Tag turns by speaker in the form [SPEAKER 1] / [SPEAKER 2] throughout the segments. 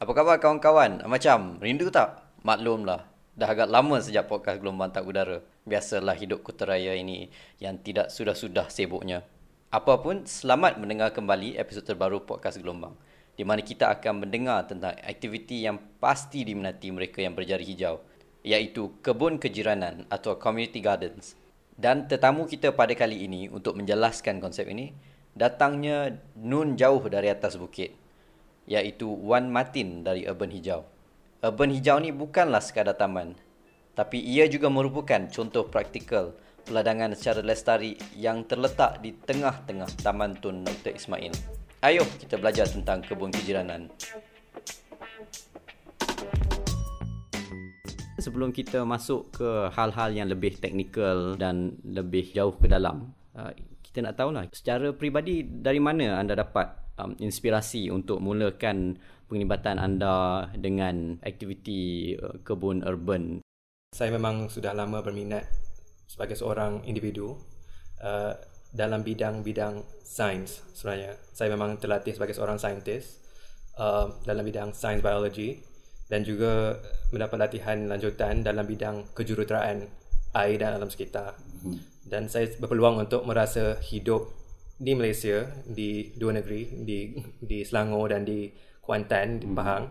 [SPEAKER 1] Apa khabar kawan-kawan? Macam rindu tak? Maklumlah. Dah agak lama sejak podcast Gelombang Tak Udara. Biasalah hidup kuteraya ini yang tidak sudah-sudah sibuknya. Apapun, selamat mendengar kembali episod terbaru podcast Gelombang. Di mana kita akan mendengar tentang aktiviti yang pasti diminati mereka yang berjari hijau. Iaitu kebun kejiranan atau community gardens. Dan tetamu kita pada kali ini untuk menjelaskan konsep ini, datangnya nun jauh dari atas bukit iaitu Wan Martin dari Urban Hijau. Urban Hijau ni bukanlah sekadar taman, tapi ia juga merupakan contoh praktikal peladangan secara lestari yang terletak di tengah-tengah Taman Tun Dr. Ismail. Ayo kita belajar tentang kebun kejiranan. Sebelum kita masuk ke hal-hal yang lebih teknikal dan lebih jauh ke dalam, uh, kita nak tahulah secara peribadi dari mana anda dapat um, inspirasi untuk mulakan penglibatan anda dengan aktiviti uh, kebun urban?
[SPEAKER 2] Saya memang sudah lama berminat sebagai seorang individu uh, dalam bidang-bidang sains sebenarnya. Saya memang terlatih sebagai seorang saintis uh, dalam bidang sains biologi dan juga mendapat latihan lanjutan dalam bidang kejuruteraan air dan alam sekitar. Hmm. Dan saya berpeluang untuk merasa hidup di Malaysia di dua negeri di di Selangor dan di Kuantan di hmm. Pahang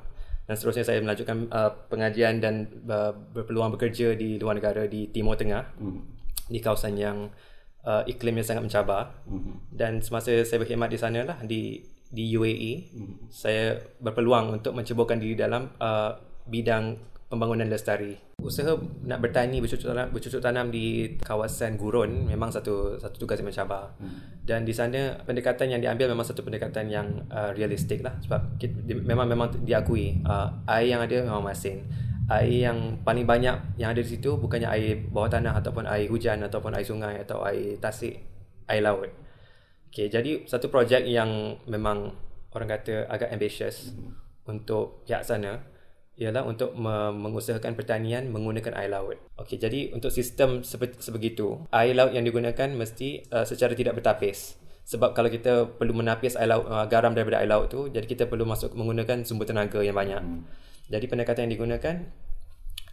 [SPEAKER 2] dan seterusnya saya melanjutkan uh, pengajian dan uh, berpeluang bekerja di luar negara di Timur Tengah hmm. di kawasan yang uh, iklimnya sangat mencabar hmm. dan semasa saya berkhidmat di sana lah di di UAE hmm. saya berpeluang untuk menceburkan diri dalam uh, bidang pembangunan lestari. Usaha nak bertani bercucuk tanam, bercucuk tanam di kawasan gurun memang satu satu tugas yang mencabar. Hmm. Dan di sana pendekatan yang diambil memang satu pendekatan yang uh, realistik lah sebab kita, di, memang memang diakui uh, air yang ada memang masin. Air yang paling banyak yang ada di situ bukannya air bawah tanah ataupun air hujan ataupun air sungai atau air tasik, air laut. Okay, jadi satu projek yang memang orang kata agak ambitious hmm. untuk pihak sana ialah untuk mengusahakan pertanian menggunakan air laut. Okey, jadi untuk sistem sebegitu, air laut yang digunakan mesti uh, secara tidak bertapis. Sebab kalau kita perlu menapis air laut, uh, garam daripada air laut tu, jadi kita perlu masuk menggunakan sumber tenaga yang banyak. Hmm. Jadi pendekatan yang digunakan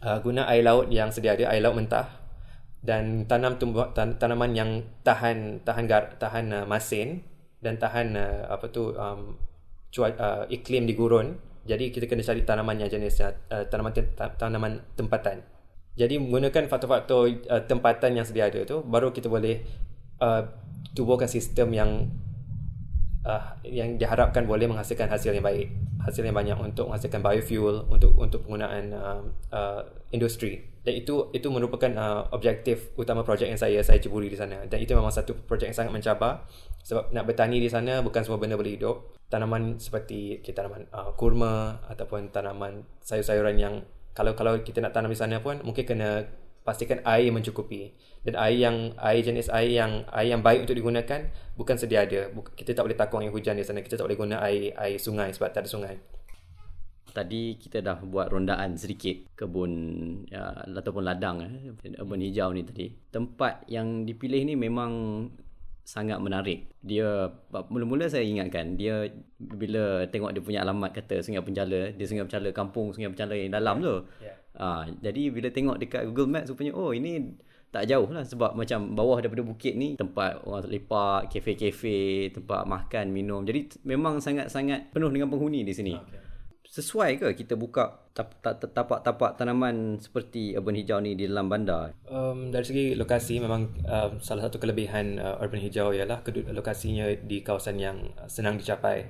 [SPEAKER 2] uh, guna air laut yang sedia ada, air laut mentah dan tanam tumbuh tan- tanaman yang tahan tahan gar, tahan uh, masin dan tahan uh, apa tu um, cuaca uh, iklim di gurun jadi kita kena cari tanaman yang jenis uh, tanaman tanaman tempatan. Jadi menggunakan faktor-faktor uh, tempatan yang sedia ada tu baru kita boleh uh, tubuhkan sistem yang uh, yang diharapkan boleh menghasilkan hasil yang baik, hasil yang banyak untuk menghasilkan biofuel untuk untuk penggunaan uh, uh, industri. Dan itu itu merupakan uh, objektif utama projek yang saya saya ceburi di sana. Dan itu memang satu projek yang sangat mencabar sebab nak bertani di sana bukan semua benda boleh hidup. Tanaman seperti okay, tanaman uh, kurma ataupun tanaman sayur-sayuran yang kalau kalau kita nak tanam di sana pun mungkin kena pastikan air mencukupi. Dan air yang air jenis air yang air yang baik untuk digunakan bukan sedia ada. Kita tak boleh takung air hujan di sana. Kita tak boleh guna air air sungai sebab tak ada sungai.
[SPEAKER 1] Tadi kita dah buat rondaan sedikit kebun ya, ataupun ladang eh, urban hijau ni tadi. Tempat yang dipilih ni memang sangat menarik. Dia mula-mula saya ingatkan dia bila tengok dia punya alamat kata Sungai Pencala, dia Sungai Pencala kampung Sungai Pencala yang dalam tu. Yeah. Ha, jadi bila tengok dekat Google Maps rupanya oh ini tak jauh lah sebab macam bawah daripada bukit ni tempat orang lepak, kafe-kafe, tempat makan, minum. Jadi memang sangat-sangat penuh dengan penghuni di sini. Okay sesuai ke kita buka tapak-tapak tanaman seperti urban hijau ni di dalam bandar?
[SPEAKER 2] Um, dari segi lokasi memang uh, salah satu kelebihan uh, urban hijau ialah lokasinya di kawasan yang senang dicapai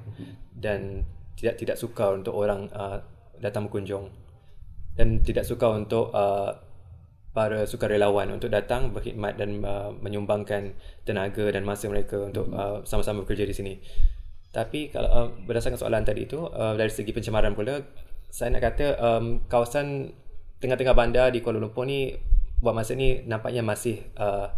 [SPEAKER 2] dan tidak tidak suka untuk orang uh, datang berkunjung dan tidak suka untuk uh, para sukarelawan untuk datang berkhidmat dan uh, menyumbangkan tenaga dan masa mereka untuk uh, sama-sama bekerja di sini. Tapi kalau uh, berdasarkan soalan tadi itu uh, dari segi pencemaran pula saya nak kata um, kawasan tengah-tengah bandar di Kuala Lumpur ni buat masa ni nampaknya masih uh,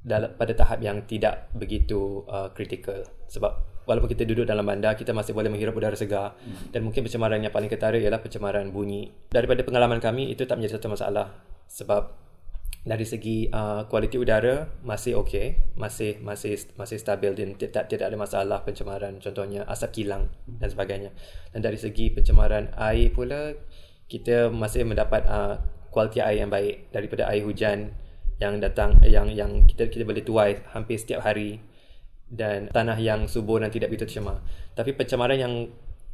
[SPEAKER 2] dalam pada tahap yang tidak begitu uh, critical. Sebab walaupun kita duduk dalam bandar kita masih boleh menghirup udara segar. Hmm. dan mungkin pencemaran yang paling ketara ialah pencemaran bunyi. Daripada pengalaman kami itu tak menjadi satu masalah. Sebab dari segi uh, kualiti udara masih okey, masih masih masih stabil dan tidak tidak ada masalah pencemaran contohnya asap kilang dan sebagainya. Dan dari segi pencemaran air pula kita masih mendapat uh, kualiti air yang baik daripada air hujan yang datang yang yang kita kita boleh tuai hampir setiap hari dan tanah yang subur dan tidak begitu tercemar. Tapi pencemaran yang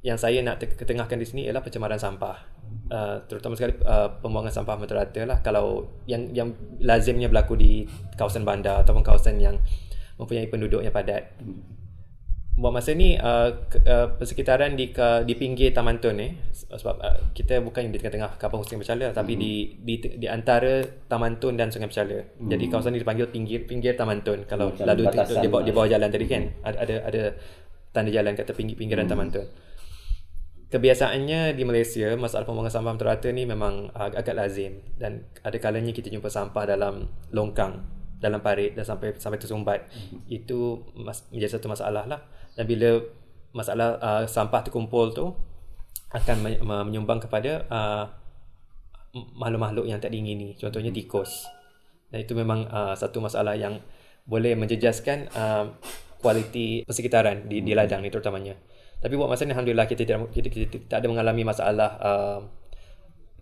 [SPEAKER 2] yang saya nak ketengahkan di sini ialah pencemaran sampah uh, terutama sekali uh, pembuangan sampah merata lah kalau yang yang lazimnya berlaku di kawasan bandar ataupun kawasan yang mempunyai penduduk yang padat. Buat masa ni uh, ke, uh, persekitaran di ke, di pinggir Taman Tun ni sebab uh, kita bukan di tengah-tengah kapal Sungai Bercala hmm. tapi di, di di antara Taman Tun dan Sungai Bercala. Hmm. Jadi kawasan ni dipanggil pinggir pinggir Taman Tun kalau hmm. lalu di, di, bawah, di bawah jalan tadi kan ada ada ada tanda jalan kat tepi pinggiran hmm. Taman Tun kebiasaannya di Malaysia masalah pembuangan sampah terata ni memang agak, agak lazim dan ada kalanya kita jumpa sampah dalam longkang dalam parit dan sampai sampai tersumbat mm-hmm. itu mas, menjadi satu masalah lah dan bila masalah uh, sampah terkumpul tu akan menyumbang kepada uh, makhluk-makhluk yang tak diingini contohnya mhm. tikus dan itu memang uh, satu masalah yang boleh menjejaskan uh, kualiti persekitaran di, di mhm. ladang ni terutamanya tapi buat masa ni alhamdulillah kita tidak kita, kita, kita tak ada mengalami masalah uh,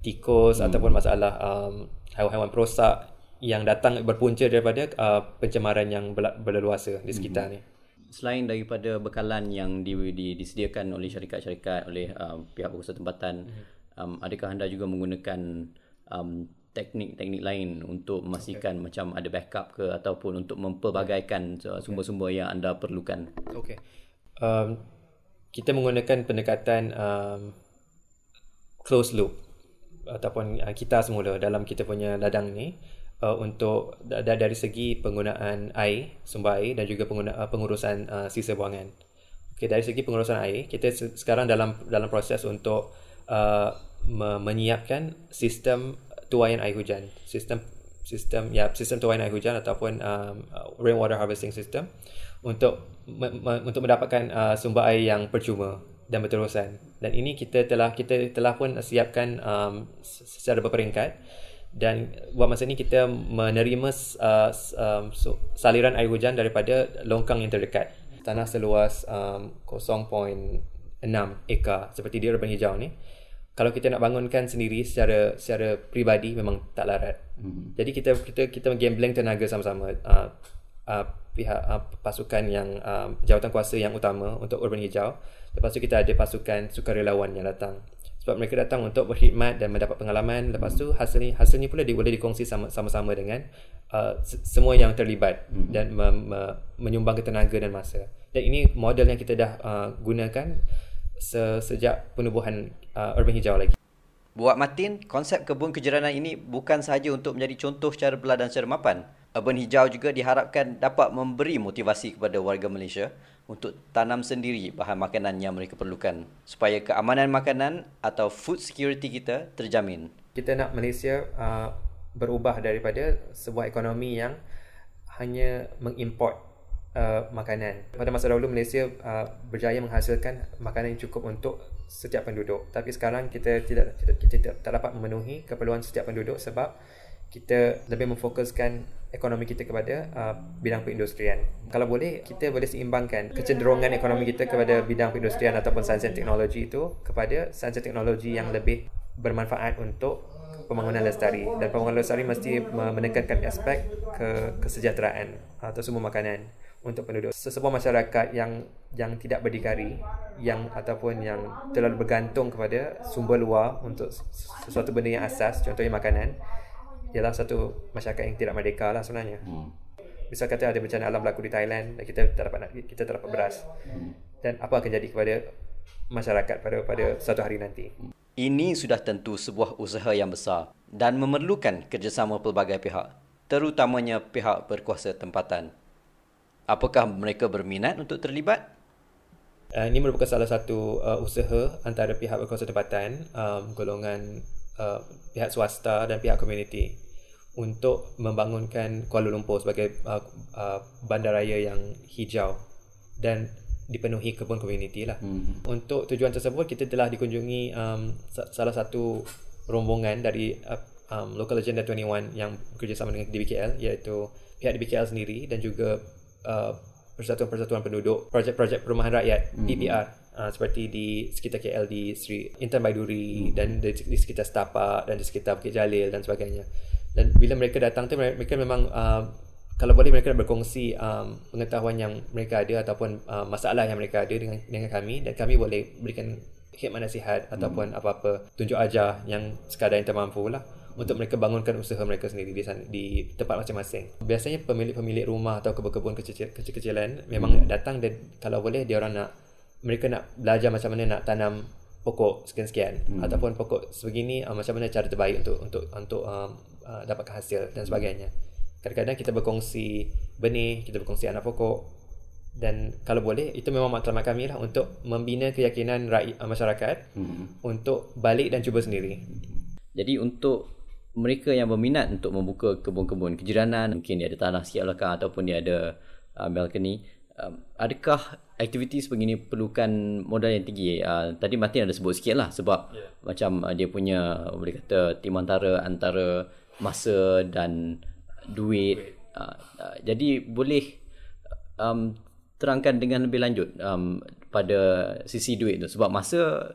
[SPEAKER 2] tikus hmm. ataupun masalah um, haiwan-haiwan perosak yang datang berpunca daripada uh, pencemaran yang berleluasa di sekitar hmm. ni.
[SPEAKER 1] Selain daripada bekalan yang di, di, disediakan oleh syarikat-syarikat oleh um, pihak pengusaha tempatan, hmm. um, adakah anda juga menggunakan um, teknik-teknik lain untuk memastikan okay. macam ada backup ke ataupun untuk mempelbagaikan uh, sumber-sumber yang anda perlukan?
[SPEAKER 2] Okey. Um, kita menggunakan pendekatan um, close loop ataupun uh, kita semula dalam kita punya ladang ni uh, untuk da- dari segi penggunaan air, sumber air dan juga pengguna, uh, pengurusan uh, sisa buangan. Okay, dari segi pengurusan air, kita se- sekarang dalam dalam proses untuk uh, me- menyiapkan sistem tuaian air hujan, sistem sistem ya sistem tuaian air hujan ataupun um, rainwater harvesting system untuk me- me- untuk mendapatkan uh, sumber air yang percuma dan berterusan. Dan ini kita telah kita telah pun siapkan um, secara berperingkat dan buat masa ini kita menerima uh, um, saliran air hujan daripada longkang yang terdekat. Tanah seluas um, 0.6 ekar seperti di urban hijau ni. Kalau kita nak bangunkan sendiri secara secara pribadi memang tak larat. Mm-hmm. Jadi kita kita kita gambling tenaga sama-sama. Uh, uh, pihak uh, pasukan yang uh, jawatan kuasa yang utama untuk urban hijau. Lepas tu kita ada pasukan sukarelawan yang datang. Sebab mereka datang untuk berkhidmat dan mendapat pengalaman. Lepas tu hasilnya hasilnya pula dia boleh dikongsi sama sama dengan uh, semua yang terlibat hmm. dan me, me, menyumbang tenaga dan masa. Dan ini model yang kita dah uh, gunakan se, sejak penubuhan uh, urban hijau lagi.
[SPEAKER 1] Buat Martin, konsep kebun kejiranan ini bukan sahaja untuk menjadi contoh cara belah dan cara mapan. Urban Hijau juga diharapkan dapat memberi motivasi kepada warga Malaysia untuk tanam sendiri bahan makanan yang mereka perlukan supaya keamanan makanan atau food security kita terjamin.
[SPEAKER 2] Kita nak Malaysia uh, berubah daripada sebuah ekonomi yang hanya mengimport uh, makanan. Pada masa dahulu Malaysia uh, berjaya menghasilkan makanan yang cukup untuk setiap penduduk. Tapi sekarang kita tidak kita, kita tak dapat memenuhi keperluan setiap penduduk sebab kita lebih memfokuskan ekonomi kita kepada uh, bidang perindustrian. Kalau boleh, kita boleh seimbangkan kecenderungan ekonomi kita kepada bidang perindustrian ataupun sains dan teknologi itu kepada sains dan teknologi yang lebih bermanfaat untuk pembangunan lestari. Dan pembangunan lestari mesti menekankan aspek ke kesejahteraan atau semua makanan untuk penduduk. Sesebuah masyarakat yang yang tidak berdikari yang ataupun yang terlalu bergantung kepada sumber luar untuk sesuatu benda yang asas, contohnya makanan, ialah satu masyarakat yang tidak merdeka lah sebenarnya. Hmm. Misal kata ada bencana alam berlaku di Thailand dan kita tak dapat kita tak dapat beras. Hmm. Dan apa akan jadi kepada masyarakat pada pada satu hari nanti?
[SPEAKER 1] Ini sudah tentu sebuah usaha yang besar dan memerlukan kerjasama pelbagai pihak, terutamanya pihak berkuasa tempatan. Apakah mereka berminat untuk terlibat?
[SPEAKER 2] Uh, ini merupakan salah satu uh, usaha antara pihak berkuasa tempatan, um, golongan uh, pihak swasta dan pihak komuniti untuk membangunkan Kuala Lumpur sebagai uh, uh, bandaraya yang hijau dan dipenuhi kebun komuniti lah. Hmm. Untuk tujuan tersebut kita telah dikunjungi um, salah satu rombongan dari uh, um, Local Agenda 21 yang bekerjasama dengan DBKL iaitu pihak DBKL sendiri dan juga uh, Persatuan-Persatuan Penduduk projek-projek perumahan rakyat mm-hmm. PPR uh, seperti di sekitar KL di Sri Intan Baiduri mm-hmm. dan di, di sekitar Setapak dan di sekitar Bukit Jalil dan sebagainya dan bila mereka datang tu mereka memang uh, kalau boleh mereka berkongsi um, pengetahuan yang mereka ada ataupun uh, masalah yang mereka ada dengan dengan kami dan kami boleh berikan khidmat nasihat hmm. ataupun apa-apa tunjuk ajar yang sekadar yang termampu lah untuk mereka bangunkan usaha mereka sendiri di sana, di tempat masing-masing. Biasanya pemilik-pemilik rumah atau kebun-kebun kecil-kecilan memang hmm. datang dan kalau boleh dia orang nak mereka nak belajar macam mana nak tanam pokok sekian-sekian hmm. ataupun pokok sebegini uh, macam mana cara terbaik untuk untuk untuk um, uh, dapatkan hasil dan sebagainya. Kadang-kadang kita berkongsi benih, kita berkongsi anak pokok dan kalau boleh itu memang matlamat kami lah untuk membina keyakinan rakyat uh, masyarakat hmm. untuk balik dan cuba sendiri.
[SPEAKER 1] Jadi untuk mereka yang berminat untuk membuka kebun-kebun kejiranan, mungkin dia ada tanah sikit belakang ataupun dia ada uh, balcony, um, adakah aktiviti sebegini perlukan modal yang tinggi? Uh, tadi Martin ada sebut sikit lah sebab yeah. macam uh, dia punya boleh kata timantara antara masa dan duit. Uh, uh, jadi boleh um, terangkan dengan lebih lanjut um, pada sisi duit tu sebab masa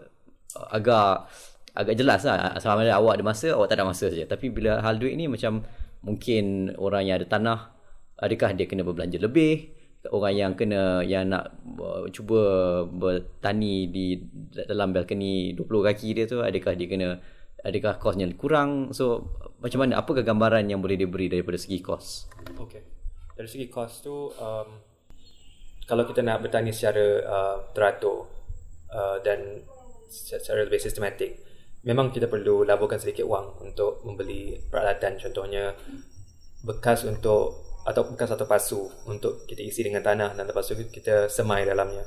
[SPEAKER 1] uh, agak agak jelas lah sama ada awak ada masa awak tak ada masa saja tapi bila hal duit ni macam mungkin orang yang ada tanah adakah dia kena berbelanja lebih orang yang kena yang nak uh, cuba bertani di dalam balcony 20 kaki dia tu adakah dia kena adakah kosnya kurang? So macam mana apakah gambaran yang boleh diberi daripada segi kos
[SPEAKER 2] okey dari segi kos tu um, kalau kita nak bertani secara uh, teratur uh, dan secara lebih sistematik memang kita perlu laburkan sedikit wang untuk membeli peralatan. Contohnya bekas untuk atau bekas atau pasu untuk kita isi dengan tanah dan lepas tu kita semai dalamnya.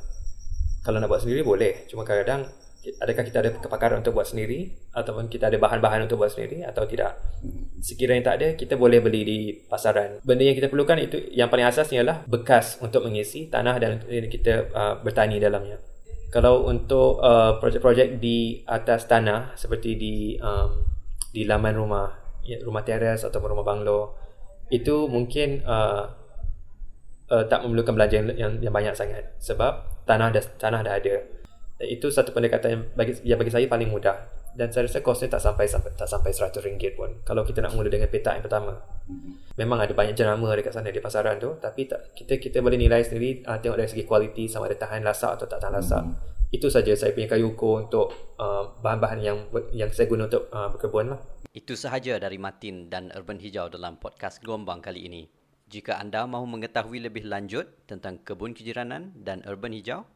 [SPEAKER 2] Kalau nak buat sendiri boleh. Cuma kadang-kadang adakah kita ada kepakaran untuk buat sendiri ataupun kita ada bahan-bahan untuk buat sendiri atau tidak? Sekiranya tak ada kita boleh beli di pasaran. Benda yang kita perlukan itu yang paling asasnya adalah bekas untuk mengisi tanah dan kita uh, bertani dalamnya. Kalau untuk uh, projek-projek di atas tanah seperti di um, di laman rumah ya, rumah teres atau rumah banglo itu mungkin uh, uh, tak memerlukan belanja yang, yang banyak sangat. Sebab tanah dah tanah dah ada. Itu satu pendekatan yang bagi yang bagi saya paling mudah. Dan saya rasa kosnya tak sampai, sampai tak sampai seratus ringgit pun. Kalau kita nak mula dengan petak yang pertama. Memang ada banyak jenama dekat sana di pasaran tu. Tapi tak, kita kita boleh nilai sendiri uh, tengok dari segi kualiti sama ada tahan lasak atau tak tahan lasak. Mm-hmm. itu saja saya punya kayu ukur untuk uh, bahan-bahan yang yang saya guna untuk uh, berkebun lah
[SPEAKER 1] itu sahaja dari Martin dan Urban Hijau dalam podcast Gelombang kali ini. Jika anda mahu mengetahui lebih lanjut tentang kebun kejiranan dan Urban Hijau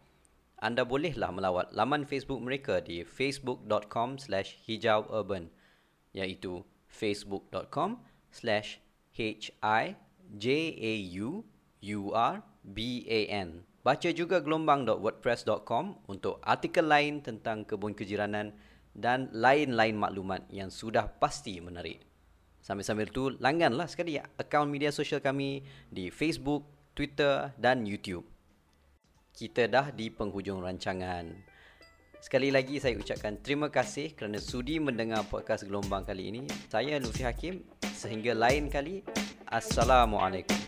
[SPEAKER 1] anda bolehlah melawat laman Facebook mereka di facebook.com slash hijauurban iaitu facebook.com slash h-i-j-a-u-u-r-b-a-n Baca juga gelombang.wordpress.com untuk artikel lain tentang kebun kejiranan dan lain-lain maklumat yang sudah pasti menarik. Sambil-sambil tu, langganlah sekali akaun media sosial kami di Facebook, Twitter dan YouTube kita dah di penghujung rancangan. Sekali lagi saya ucapkan terima kasih kerana sudi mendengar podcast gelombang kali ini. Saya Lufi Hakim. Sehingga lain kali, Assalamualaikum.